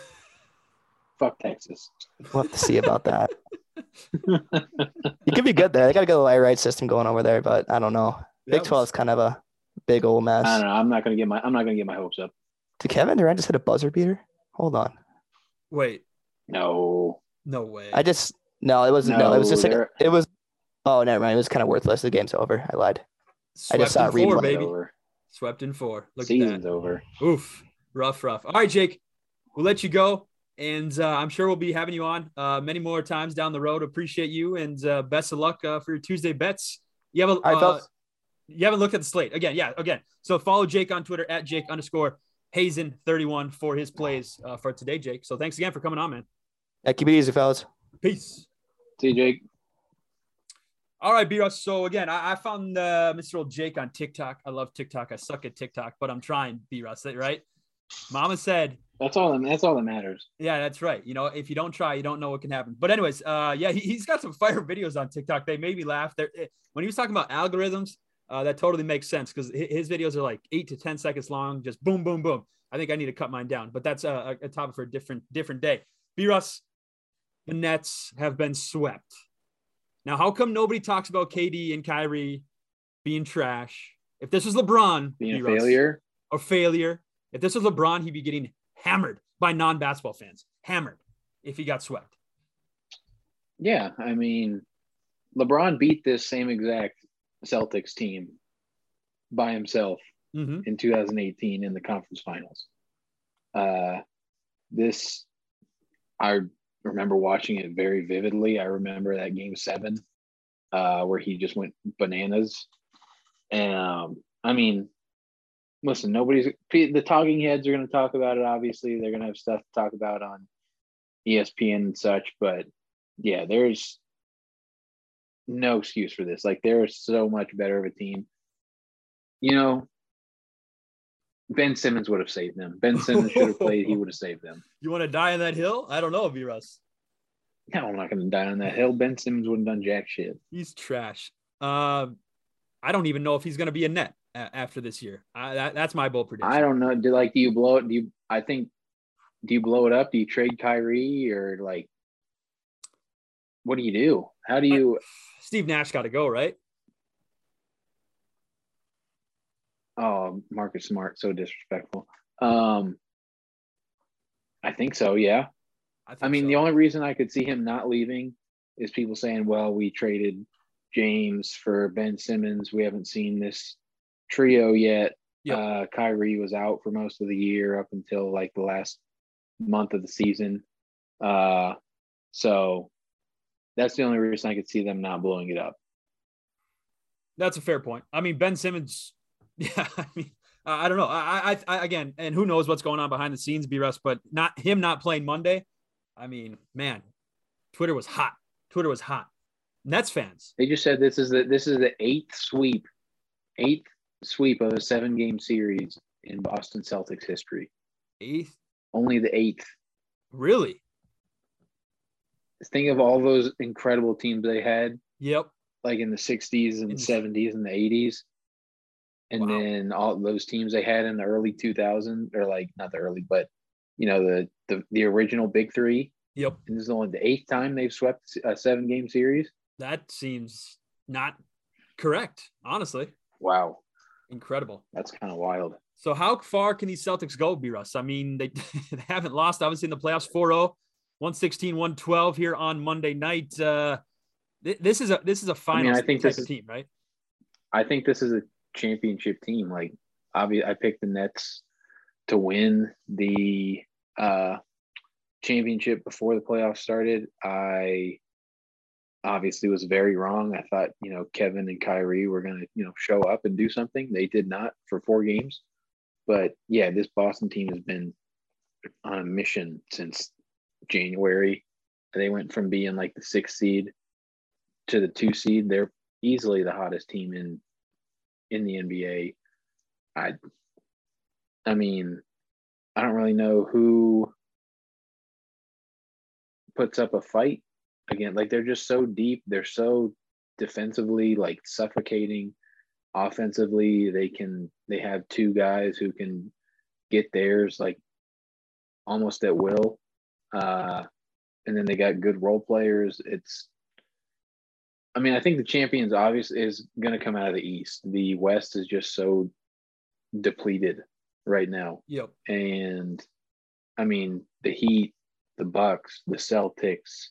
C: Fuck Texas.
D: We'll have to see about that. (laughs) it could be good there. They got a good air right system going over there, but I don't know. Big
B: That
D: 12 is kind of a big old mess.
C: I don't know. I'm not gonna get my I'm not gonna get my hopes up.
D: Did Kevin Durant just hit a buzzer beater? Hold on.
B: Wait,
C: No.
B: no way.
D: I just no, it wasn't. No, it was just like,
C: they're-
D: it was. Oh, never mind. It was kind of worthless. The game's over. I lied. I just saw
B: in
D: it read
B: four,
D: one.
B: baby.
C: Over.
B: Swept in four. Look
C: Season's
B: at
C: over.
B: Oof, rough, rough. All right, Jake, we'll let you go, and uh, I'm sure we'll be having you on uh, many more times down the road. Appreciate you, and uh, best of luck uh, for your Tuesday bets. You have a,
D: right,
B: uh,
D: fellas.
B: you haven't looked at the slate again. Yeah, again. So follow Jake on Twitter at Jake underscore Hazen 31 for his plays uh, for today, Jake. So thanks again for coming on, man.
D: Yeah, keep it easy, fellas.
B: Peace.
C: See you, Jake.
B: All right, B Russ. So again, I, I found uh, Mr. Old Jake on TikTok. I love TikTok. I suck at TikTok, but I'm trying, B Russ, right? Mama said,
C: That's all. That's all that matters.
B: yeah, that's right. You know, if you don't try, you don't know what can happen. But anyways, uh, yeah, he, he's got some fire (laughs) videos on TikTok. They made me laugh. There, when he was talking about algorithms, uh, that totally makes sense because his videos are like eight to ten seconds long, just boom, boom, boom. I think I need to cut mine down, but that's a, a topic for a different different day. B Russ, the Nets have been swept. Now, how come nobody talks about KD and Kyrie being trash? If this was LeBron,
C: Being a failure.
B: or failure, if this was LeBron, he'd be getting hammered by non-basketball fans. Hammered if he got swept.
C: Yeah, I mean, LeBron beat this same exact Celtics team by himself
B: Mm-hmm.
C: in 2018 in the conference finals. Uh, this, I remember watching it very vividly. I remember that game seven, uh, where he just went bananas. And um, I mean, listen, nobody's the talking heads are going to talk about it. Obviously, they're going to have stuff to talk about on ESPN and such. But yeah, there's no excuse for this. Like, they're so much better of a team. You know, Ben Simmons would have saved them. Ben Simmons should have played. He would have saved them. (laughs)
B: You want to die on that hill? I don't know, B Russ.
C: No, I'm not going to die on that hill. Ben Simmons wouldn't have done jack shit.
B: He's trash. Um, I don't even know if he's going to be a net a- after this year. I, that, that's my bold prediction.
C: I don't know. Do like do you blow it? Do you? I think. Do you blow it up? Do you trade Kyrie or like? What do you do? How do you?
B: Steve Nash got to go, right?
C: Oh, Marcus Smart, so disrespectful. Um, I think so. Yeah.
B: think
C: I mean,
B: so.
C: the only reason I could see him not leaving is people saying, "Well, we traded James for Ben Simmons. We haven't seen this trio yet."
B: Yep.
C: Uh, Kyrie was out for most of the year up until like the last month of the season. Uh, so that's the only reason I could see them not blowing it up.
B: That's a fair point. I mean, Ben Simmons. (laughs) Yeah, I mean, I don't know. I, I, I, again, and who knows what's going on behind the scenes, B. Russ, but not him not playing Monday. I mean, man, Twitter was hot. Twitter was hot. Nets fans.
C: They just said this is the this is the eighth sweep, eighth sweep of a seven game series in Boston Celtics history.
B: Eighth,
C: Only the eighth.
B: really?
C: Think of all those incredible teams they had,
B: Yep.
C: like in the '60s and
B: In-
C: '70s and the '80s, and
B: Wow.
C: then all those teams they had in the early 2000s, or like not the early, but you know the the, the original Big Three.
B: Yep.
C: And this is only the eighth time they've swept a seven game series.
B: That seems not correct. Honestly,
C: Wow,
B: incredible.
C: that's kind of wild.
B: So how far can these Celtics go, B. Russ? I mean, they, (laughs) they haven't lost, obviously, in the playoffs 4-0, 116, 112 here on Monday night. Uh, th- this is a this is a final
C: I think
B: type
C: this
B: of
C: is-
B: team, right?
C: I think this is a championship team. Like, obviously, I picked the Nets to win the uh, championship before the playoffs started. I obviously was very wrong. I thought, you know, Kevin and Kyrie were going to, you know, show up and do something. They did not for four games. But yeah, this Boston team has been on a mission since January. They went from being like the sixth seed to the two seed. They're easily the hottest team in in the NBA. I I mean, I don't really know who puts up a fight again. Like they're just so deep. They're so defensively like suffocating. Offensively, they can they have two guys who can get theirs like almost at will. Uh, and then they got good role players. It's I mean, I think the champions obviously is going to come out of the East. The West is just so depleted right now.
B: Yep.
C: And I mean, the Heat, the Bucks, the Celtics,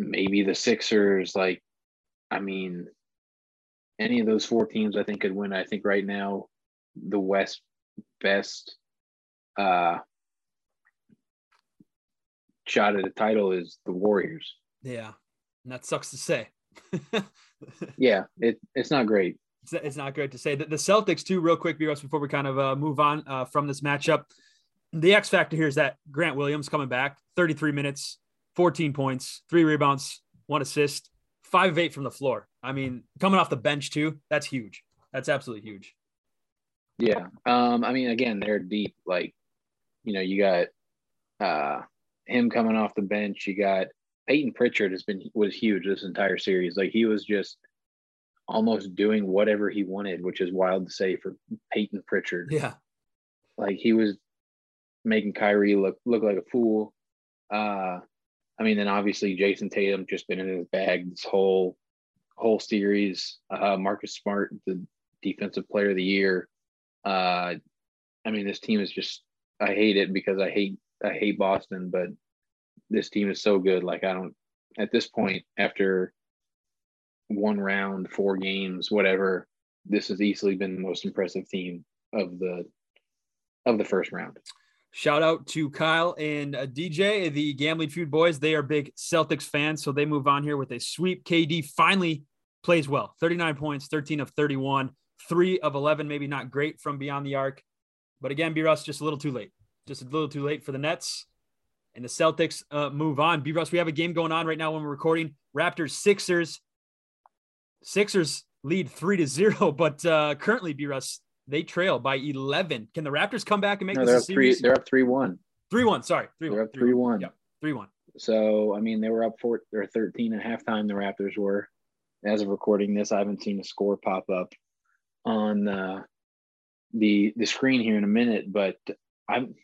C: maybe the Sixers. Like, I mean, any of those four teams I think could win. I think right now, the West best uh, shot at a title is the Warriors.
B: Yeah, and that sucks to say. (laughs)
C: yeah, it, it's not great.
B: It's, it's not great to say. The, the Celtics, too, real quick, before we kind of uh, move on uh, from this matchup. The X factor here is that Grant Williams coming back, 33 minutes, 14 points, three rebounds, one assist, five of eight from the floor. I mean, coming off the bench, too, that's huge. That's absolutely huge.
C: Yeah. Um, I mean, again, they're deep. Like, you know, you got uh him coming off the bench, you got Payton Pritchard has been was huge this entire series. Like he was just almost doing whatever he wanted, which is wild to say for Payton Pritchard.
B: Yeah.
C: Like he was making Kyrie look look like a fool. Uh I mean, then obviously Jayson Tatum just been in his bag this whole whole series. Uh Marcus Smart, the defensive player of the year. Uh I mean, this team is just I hate it because I hate I hate Boston, but this team is so good. Like I don't at this point after one round, four games, whatever, this has easily been the most impressive team of the of the first round.
B: Shout out to Kyle and uh, DJ, the Gambling Feud boys. They are big Celtics fans, so they move on here with a sweep. KD finally plays well 39 points, 13 of 31, three of 11, maybe not great from beyond the arc. But again, B Russ, just a little too late. Just a little too late for the Nets and the Celtics uh, move on. B Russ, we have a game going on right now when we're recording. Raptors Sixers. Sixers lead three to zero, (laughs) but uh, currently B Russ they trail by eleven. Can the Raptors come back and make
C: no,
B: this
C: they're
B: a series?
C: Three, they're up three one.
B: Three one. Sorry, three
C: they're
B: one.
C: up three one.
B: Yeah, three one.
C: So I mean, they were up four or thirteen at halftime. The Raptors were. As of recording this, I haven't seen a score pop up on uh, the the screen here in a minute, but I'm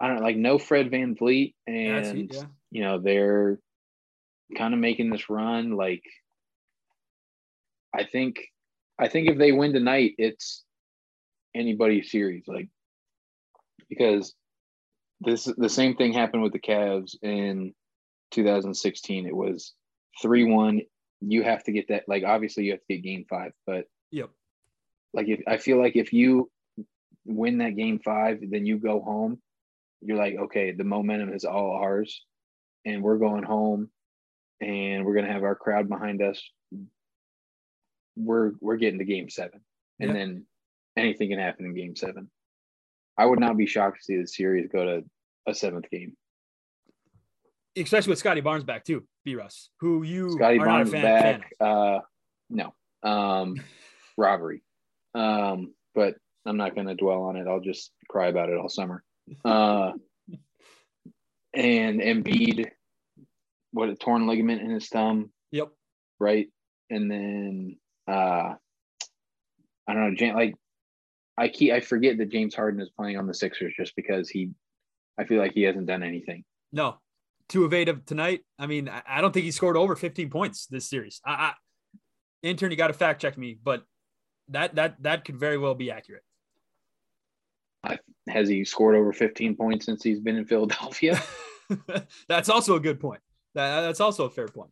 C: I don't like no Fred VanVleet, and yeah. you know they're kind of making this run. Like, I think, I think if they win tonight, it's anybody's series. Like, because this the same thing happened with the Cavs in 2016. It was three one. You have to get that. Like, obviously, you have to get Game Five, but
B: yep.
C: Like, if I feel like if you win that Game Five, then you go home you're like, okay, the momentum is all ours, and we're going home, and we're gonna have our crowd behind us. We're we're getting to Game Seven, and yep. then anything can happen in Game Seven. I would not be shocked to see the series go to a seventh game,
B: especially with Scottie Barnes back too. B. Russ, who you
C: Scottie Barnes fan, back. Fan uh, no, um, (laughs) robbery. Um, but I'm not going to dwell on it. I'll just cry about it all summer. Uh, and Embiid, what a torn ligament in his thumb.
B: Yep.
C: Right. And then uh I don't know, like I keep I forget that James Harden is playing on the Sixers just because he I feel like he hasn't done anything.
B: No. Eight of tonight. I mean, I don't think he scored over 15 points this series. I, I intern, you got to fact check me, but that that that could very well be accurate
C: has he scored over 15 points since he's been in Philadelphia? (laughs)
B: that's also a good point. That, that's also a fair point.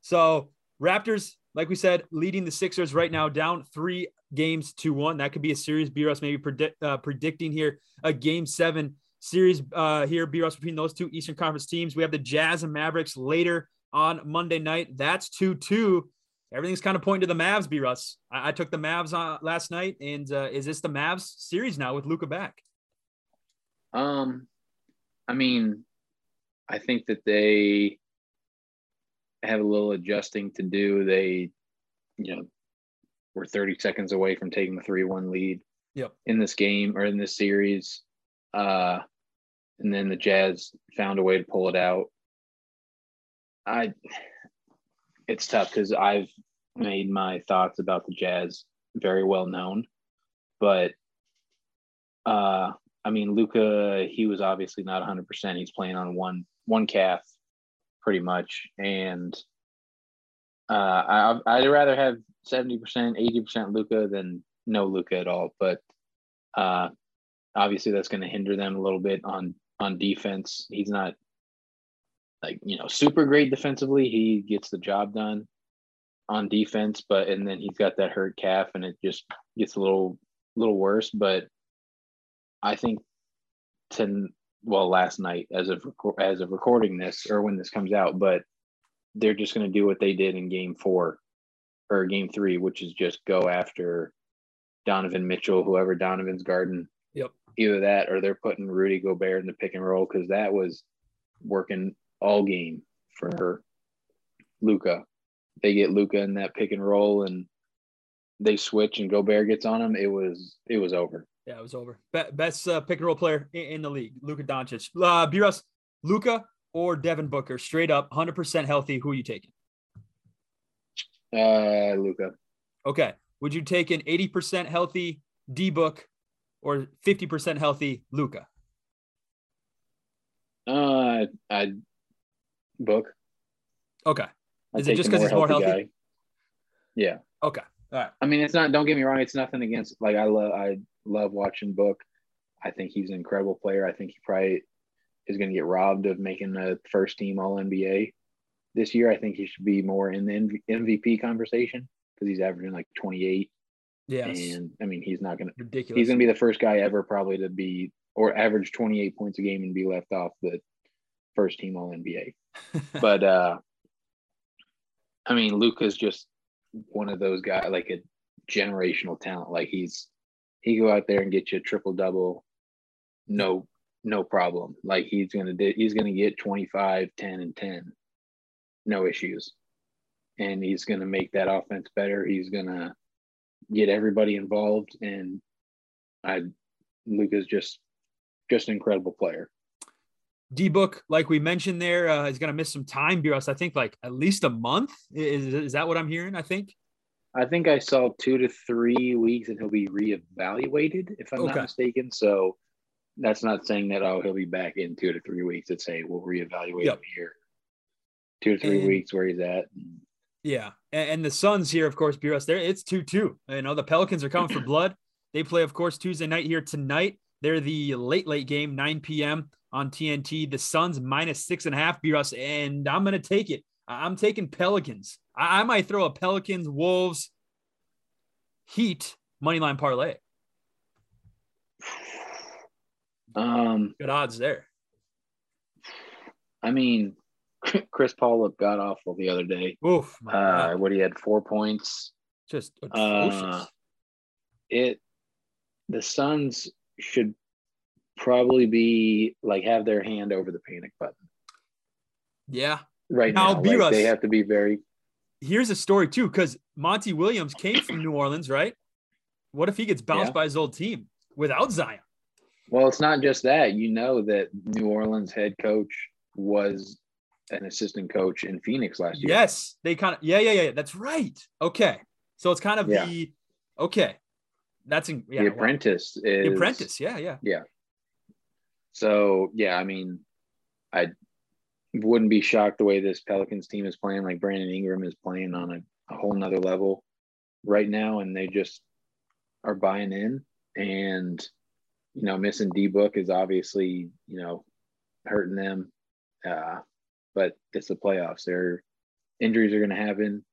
B: So, Raptors, like we said, leading the Sixers right now, down three games to one. That could be a series. B Russ maybe uh, predicting here a game seven series uh, here. B Russ between those two Eastern Conference teams. We have the Jazz and Mavericks later on Monday night. That's 2 2. Everything's kind of pointing to the Mavs, B Russ. I, I took the Mavs on last night. And uh, is this the Mavs series now with Luka back?
C: Um, I mean, I think that they have a little adjusting to do. They, you know, were 30 seconds away from taking the 3 1 lead
B: yep.
C: in this game or in this series. Uh, and then the Jazz found a way to pull it out. I, it's tough because I've made my thoughts about the Jazz very well known, but uh, I mean, Luka, he was obviously not 100%. He's playing on one one calf, pretty much, and uh, I, I'd rather have 70%, 80% Luka than no Luka at all. But uh, obviously, that's going to hinder them a little bit on on defense. He's not like you know super great defensively. He gets the job done on defense, but and then he's got that hurt calf, and it just gets a little little worse. But I think to well last night as of as of recording this or when this comes out, but they're just going to do what they did in game four or game three, which is just go after Donovan Mitchell, whoever Donovan's guarding.
B: Yep.
C: Either that or they're putting Rudy Gobert in the pick and roll because that was working all game for Luka. They get Luka in that pick and roll and they switch and Gobert gets on him. It was it was over.
B: Yeah, it was over. Be- best uh, pick and roll player in, in the league, Luka Doncic. Uh, B-Russ, Luka or Devin Booker, straight up, 100% healthy. Who are you taking?
C: Uh, Luka.
B: Okay. Would you take an 80% healthy D Book or 50% healthy Luka?
C: Uh, I book.
B: Okay.
C: I'd
B: Is it just because he's more healthy?
C: guy. Yeah.
B: Okay. All right.
C: I mean, it's not. Don't get me wrong. It's nothing against. Like I love. I love watching Book. I think he's an incredible player. I think he probably is going to get robbed of making the first team All NBA this year. I think he should be more in the MVP conversation because he's averaging like 28.
B: Yes.
C: And I mean, he's not going to.
B: Ridiculous.
C: He's going to be the first guy ever probably to be or average 28 points a game and be left off the first team All NBA. (laughs) but uh I mean, Luka's just one of those guys, like a generational talent. Like he's he go out there and get you a triple double, no no problem. Like he's gonna he's gonna get 25, 10, and 10, no issues. And he's gonna make that offense better. He's gonna get everybody involved. And I Luka's just just an incredible player.
B: D Book, like we mentioned there, uh, is going to miss some time. B Russ, I think like at least a month. Is, is that what I'm hearing? I think.
C: I think I saw two to three weeks and he'll be reevaluated, if I'm
B: Okay.
C: not mistaken. So that's not saying that oh he'll be back in two to three weeks. It's say we'll reevaluate
B: Yep.
C: him here. Two to three
B: And-
C: weeks where he's at.
B: Yeah, and, and the Suns here, of course, B Russ, there it's two two. You know the Pelicans are coming for (clears throat) blood. They play, of course, Tuesday night here tonight. They're the late late game, 9 p.m. on TNT. The Suns minus six and a half, B Russ, and I'm gonna take it. I'm taking Pelicans. I, I might throw a Pelicans, Wolves, Heat money line parlay.
C: Um,
B: Good odds there.
C: I mean, Chris Paul looked god awful the other day.
B: Oof,
C: Uh, what he had four points.
B: just atrocious.
C: Uh, it the Suns should probably be like have their hand over the panic button
B: yeah,
C: right
B: Now,
C: now. Like, they have to be very
B: here's a story too, because Monty Williams came from New Orleans, right? What if he gets bounced
C: Yeah.
B: by his old team without Zion?
C: Well, it's not just that. You know that New Orleans head coach was an assistant coach in Phoenix last year.
B: Yes, they kind of yeah, yeah, yeah. That's right. Okay, so it's kind of
C: Yeah.
B: the okay. That's in, yeah,
C: the
B: wow.
C: apprentice is
B: The apprentice. Yeah, yeah, yeah.
C: So yeah, I mean, I wouldn't be shocked the way this Pelicans team is playing. Like Brandon Ingram is playing on a, a whole nother level right now, and they just are buying in. And you know, missing D Book is obviously you know hurting them. Uh, but it's the playoffs. Their injuries are going to happen,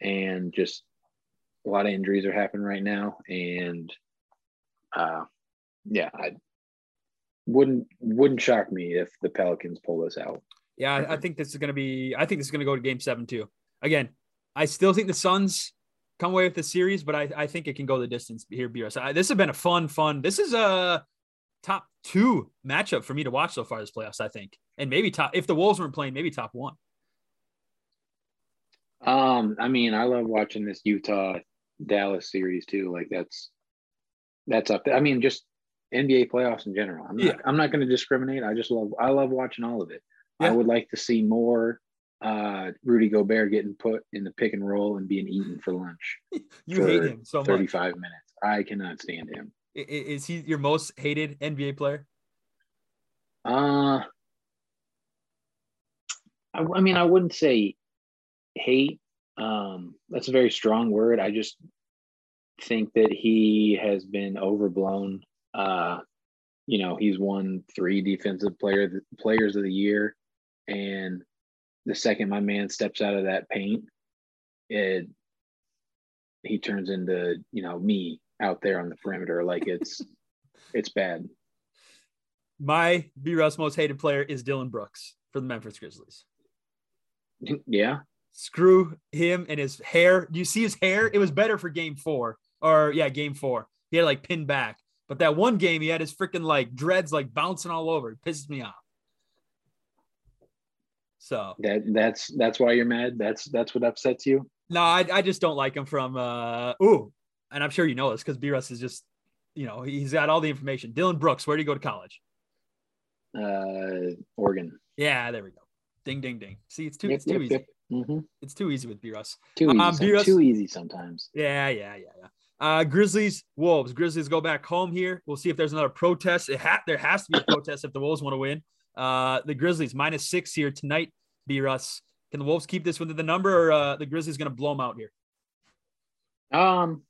C: and just a lot of injuries are happening right now. And uh, yeah, I wouldn't wouldn't shock me if the Pelicans pull this out.
B: Yeah, I, I think this is going to be. I think this is going to go to Game Seven too. Again, I still think the Suns come away with the series, but I, I think it can go the distance here. BRS. I, this has been a fun, fun. This is a top two matchup for me to watch so far this playoffs. I think, and maybe top if the Wolves weren't playing, maybe top one.
C: Um, I mean, I love watching this Utah Dallas series too. Like that's that's up there. I mean, just NBA playoffs in general. I'm not,
B: Yeah.
C: I'm not going to discriminate. I just love I love watching all of it. I would like to see more uh Rudy Gobert getting put in the pick and roll and being eaten for lunch (laughs)
B: You
C: For
B: hate him so much.
C: 35 minutes. I cannot stand him.
B: Is he your most hated NBA player?
C: Uh I, I mean, I wouldn't say hate. Um, that's a very strong word. I just think that he has been overblown. Uh, you know, he's won three defensive player players of the year, and the second my man steps out of that paint, it he turns into you know me out there on the perimeter. Like it's (laughs) it's bad.
B: My B Russ most hated player is Dillon Brooks for the Memphis Grizzlies. (laughs)
C: yeah,
B: Screw him and his hair. Do you see his hair? It was better for game four. Or yeah, game four. He had like pinned back. But that one game he had his freaking like dreads like bouncing all over. It pisses me off. So
C: that that's that's why you're mad. That's that's what upsets you.
B: no, I, I just don't like him from uh ooh, and I'm sure you know this because B Russ is just you know, he's got all the information. Dillon Brooks, where do you go to college?
C: Uh, Oregon.
B: Yeah, there we go. Ding ding ding. See, it's too
C: Yep,
B: it's too
C: yep,
B: easy.
C: yep. Mhm.
B: It's too easy with B Russ.
C: Too easy.
B: Um, B-Russ-
C: too easy sometimes.
B: Yeah, yeah, yeah, yeah. Uh, Grizzlies, Wolves. Grizzlies go back home here. We'll see if there's another protest. It ha- there has to be a protest if the Wolves want to win. Uh, the Grizzlies minus six here tonight. B Russ. Can the Wolves keep this within the number, or uh, the Grizzlies going to blow them out here?
C: Um,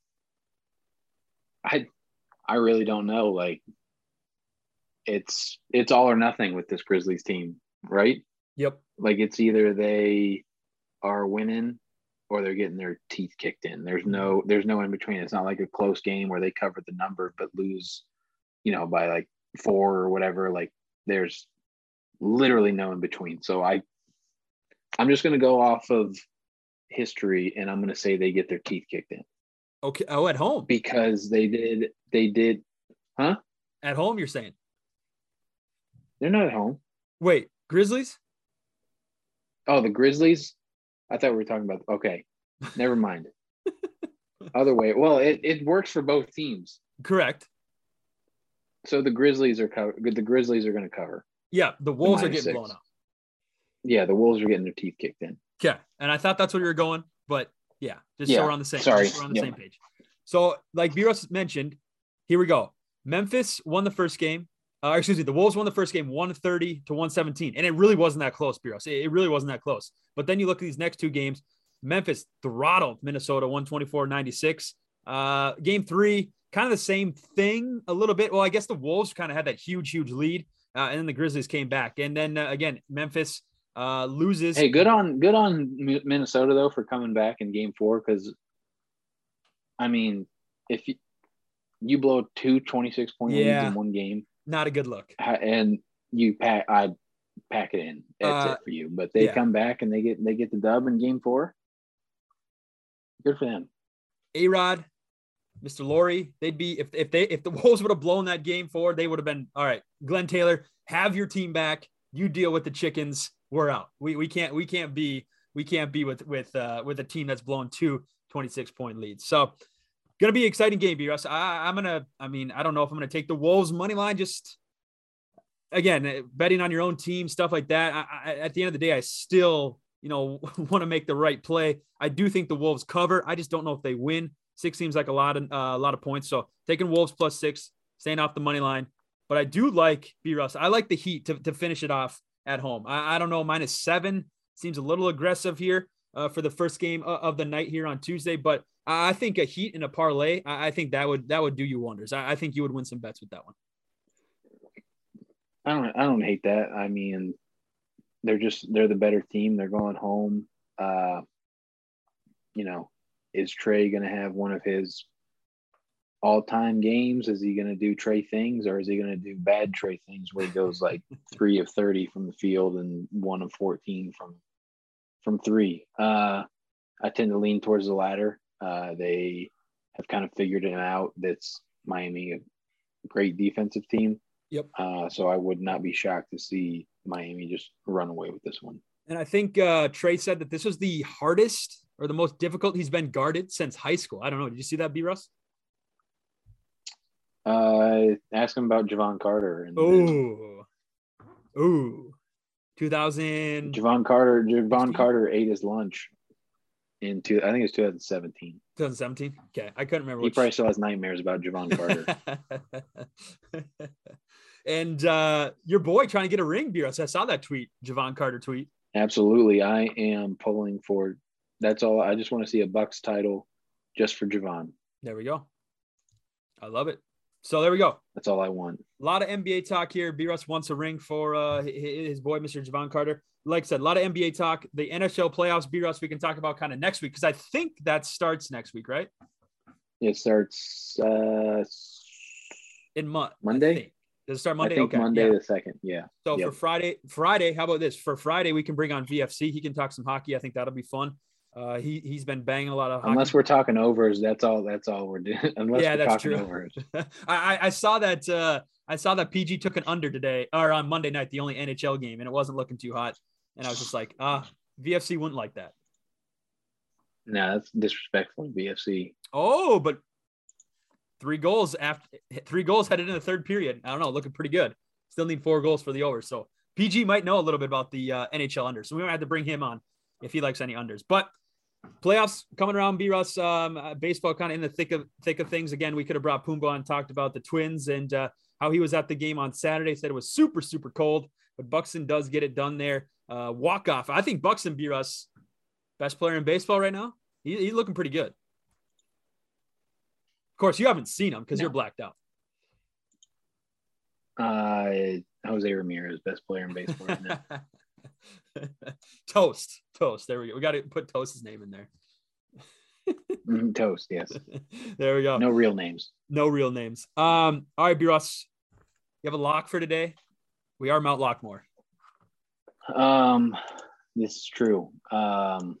C: I I really don't know. Like, it's it's all or nothing with this Grizzlies team, right?
B: Yep.
C: Like it's either they are winning or they're getting their teeth kicked in. There's no there's no in between. It's not like a close game where they cover the number but lose, you know, by like four or whatever. Like there's literally no in between. So I I'm just gonna go off of history and I'm gonna say they get their teeth kicked in
B: Okay. Oh, at home.
C: because they did they did huh?
B: At home, you're saying?
C: They're not at home.
B: Wait, Grizzlies?
C: Oh, the Grizzlies. I thought we were talking about. Okay, never mind. (laughs) Other way. Well, it, it works for both teams.
B: Correct.
C: So the Grizzlies are cover. The Grizzlies are going to cover.
B: Yeah, the Wolves are getting
C: six.
B: blown out.
C: Yeah, the Wolves are getting their teeth kicked in.
B: Okay. And I thought that's where you were going, but yeah, just
C: Yeah,
B: so we're on the same.
C: sorry.
B: we're on the same page. So, like B Russ mentioned, here we go. Memphis won the first game. Uh, excuse me, the Wolves won the first game 130 to 117. And it really wasn't that close, B Russ. It, it really wasn't that close. But then you look at these next two games. Memphis throttled Minnesota 124 96. Uh, game three, kind of the same thing a little bit. Well, I guess the Wolves kind of had that huge, huge lead. Uh, and then the Grizzlies came back. And then uh, again, Memphis uh, loses.
C: Hey, good on good on Minnesota though for coming back in Game Four because, I mean, if you, you blow two 26 point leads in one game
B: Not a good look.
C: and you pack, I pack it in. That's
B: Uh,
C: it for you. But they
B: yeah.
C: come back and they get they get the dub in Game Four. Good for them.
B: A Rod, Mr. Laurie, they'd be if if they if the (laughs) Wolves would have blown that game forward, they would have been all right. Glen Taylor, have your team back. You deal with the chickens. We're out. We we can't we can't be we can't be with with uh with a team that's blown two 26 point leads. So gonna be an exciting game, B Russ. I, I'm gonna I mean, I don't know if I'm gonna take the Wolves money line just again eh, betting on your own team, stuff like that. I, I, at the end of the day, I still you know (laughs) want to make the right play. I do think the Wolves cover. I just don't know if they win. Six seems like a lot of uh, a lot of points. So taking Wolves plus six, staying off the money line. But I do like B Russ. I like the Heat to, to finish it off at home. I, I don't know minus seven seems a little aggressive here uh, for the first game of the night here on Tuesday. But I I think a Heat and a parlay. I, I think that would that would do you wonders. I, I think you would win some bets with that one.
C: I don't I don't hate that. I mean, they're just they're the better team. They're going home. Uh, you know, is Trae going to have one of his all-time games? Is he going to do Trae things, or is he going to do bad Trae things where he goes like (laughs) three of thirty from the field and one of fourteen from from three? Uh, I tend to lean towards the latter. Uh, they have kind of figured it out. That's Miami, a great defensive team.
B: Yep.
C: Uh, so I would not be shocked to see Miami just run away with this one.
B: And I think uh, Trae said that this was the hardest or the most difficult he's been guarded since high school. I don't know. Did you see that, B. Russ?
C: Uh, ask him about Jevon Carter. And
B: Ooh, ooh, 2000.
C: Jevon Carter. Jevon Carter ate his lunch in two. I think it was 2017.
B: 2017. Okay, I couldn't remember.
C: He
B: which-
C: probably still has nightmares about Jevon Carter. (laughs)
B: and uh, your boy trying to get a ring, B. Russ. I saw that tweet, Jevon Carter tweet.
C: Absolutely, I am pulling for. That's all. I just want to see a Bucks title, just for Jevon.
B: There we go. I love it. So there we go.
C: That's all I want.
B: A lot of NBA talk here. B. Russ wants a ring for uh, hi- hi- his boy, Mr. Jevon Carter. Like I said, a lot of NBA talk. The NHL playoffs, B. Russ, we can talk about kind of next week because I think that starts next week, right?
C: It starts uh,
B: In Mon- I
C: Monday?
B: Does it start Monday?
C: I think
B: okay.
C: Monday
B: yeah.
C: the second. Yeah.
B: So
C: Yep.
B: for Friday, Friday, how about this? For Friday, we can bring on VFC. He can talk some hockey. I think that'll be fun. Uh, he he's been banging a lot of hockey.
C: Unless we're talking overs, that's all. That's all we're doing. (laughs) Unless
B: Yeah,
C: we're
B: that's
C: talking
B: true.
C: overs. (laughs)
B: I, I I saw that uh, I saw that PG took an under today or on Monday night, the only NHL game, and it wasn't looking too hot. And I was just like, ah, VFC wouldn't like that.
C: No, that's disrespectful. VFC.
B: Oh, but three goals after three goals headed in the third period. I don't know, looking pretty good. Still need four goals for the over. So PG might know a little bit about the uh, NHL under. So we might have to bring him on if he likes any unders. But playoffs coming around, B Russ. Um, uh, baseball kind of in the thick of thick of things. Again, we could have brought Pumbaa and talked about the Twins and uh, how he was at the game on Saturday. Said it was super super cold, but Buxton does get it done there. Uh, walk off. I think Buxton B Russ, best player in baseball right now. He, he's looking pretty good. Of course, you haven't seen him because
C: No.
B: you're blacked out.
C: Uh, Jose Ramirez, best player in baseball right now. (laughs) (laughs)
B: toast, toast. There we go. We got to put Toast's name in there.
C: Mhm, Toast, yes. (laughs)
B: there we go.
C: No real names.
B: No real names. Um. All right, B. Russ, you have a lock for today. We are Mount Lockmore.
C: Um, this is true. Um,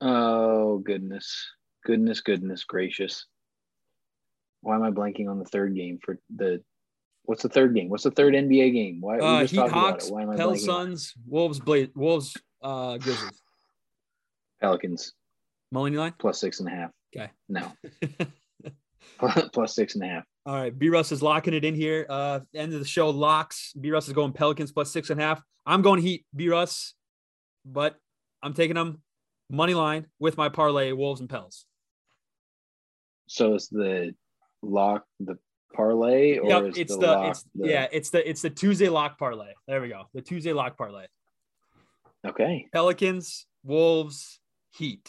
C: oh goodness, goodness, goodness gracious! Why am I blanking on the third game for the? What's the third game? What's the third NBA game? Why?
B: Uh,
C: just
B: Heat Hawks,
C: it. Why am I
B: Pels? Suns, Wolves, Blaze, Wolves, uh, Grizzlies.
C: Pelicans
B: Money line.
C: plus six and a half.
B: Okay.
C: No, (laughs) plus six and a half.
B: All right, B Russ is locking it in here. Uh, end of the show locks. B Russ is going Pelicans plus six and a half. I'm going Heat, B Russ, but I'm taking them money line with my parlay Wolves and Pels.
C: So it's the lock, the parlay, or
B: Yep, it's
C: the,
B: the, it's
C: the-
B: yeah, it's the it's the Tuesday lock parlay. There we go. The Tuesday lock parlay.
C: Okay.
B: Pelicans, Wolves, Heat.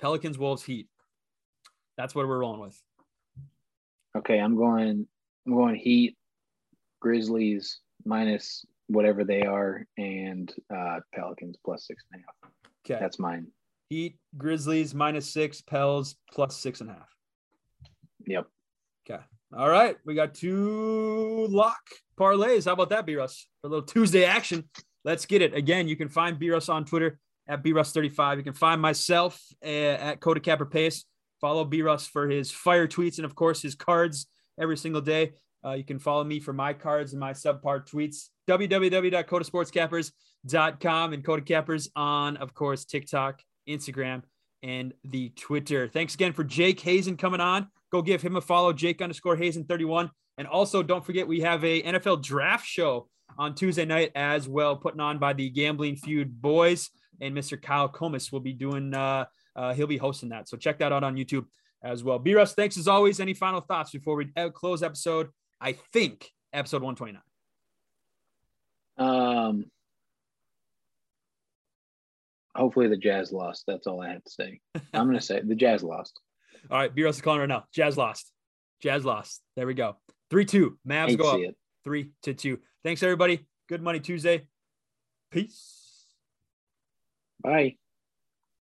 B: Pelicans, Wolves, Heat. That's what we're rolling with.
C: Okay, I'm going. I'm going Heat, Grizzlies minus whatever they are, and uh, Pelicans plus six and a half.
B: Okay.
C: That's mine.
B: Heat, Grizzlies minus six, Pels plus six and a half.
C: Yep.
B: Okay. All right. We got two lock parlays. How about that, B Russ? For a little Tuesday action. Let's get it. Again, you can find B Russ on Twitter at B Russ35. You can find myself uh, at Coda Capper Pace. Follow B Russ for his fire tweets and, of course, his cards every single day. Uh, you can follow me for my cards and my subpar tweets. www.codasportscappers.com and Coda Cappers on, of course, TikTok, Instagram, and the Twitter. Thanks again for Jake Hazen coming on. Go give him a follow, Jake underscore Hazen 31. And also, don't forget, we have a NFL draft show on Tuesday night as well, putting on by the Gambling Feud boys. And Mr. Kyle Comus will be doing, uh, uh, he'll be hosting that. So check that out on YouTube as well. B Russ, thanks as always. Any final thoughts before we uh, close episode? I think episode 129.
C: Um. Hopefully the Jazz lost. That's all I have to say. I'm gonna say the Jazz lost.
B: All right, B Russ is calling right now. Jazz lost. Jazz lost. There we go. 3 2. Mavs go up
C: it.
B: three to two. Thanks, everybody. Good Money Tuesday. Peace.
C: Bye.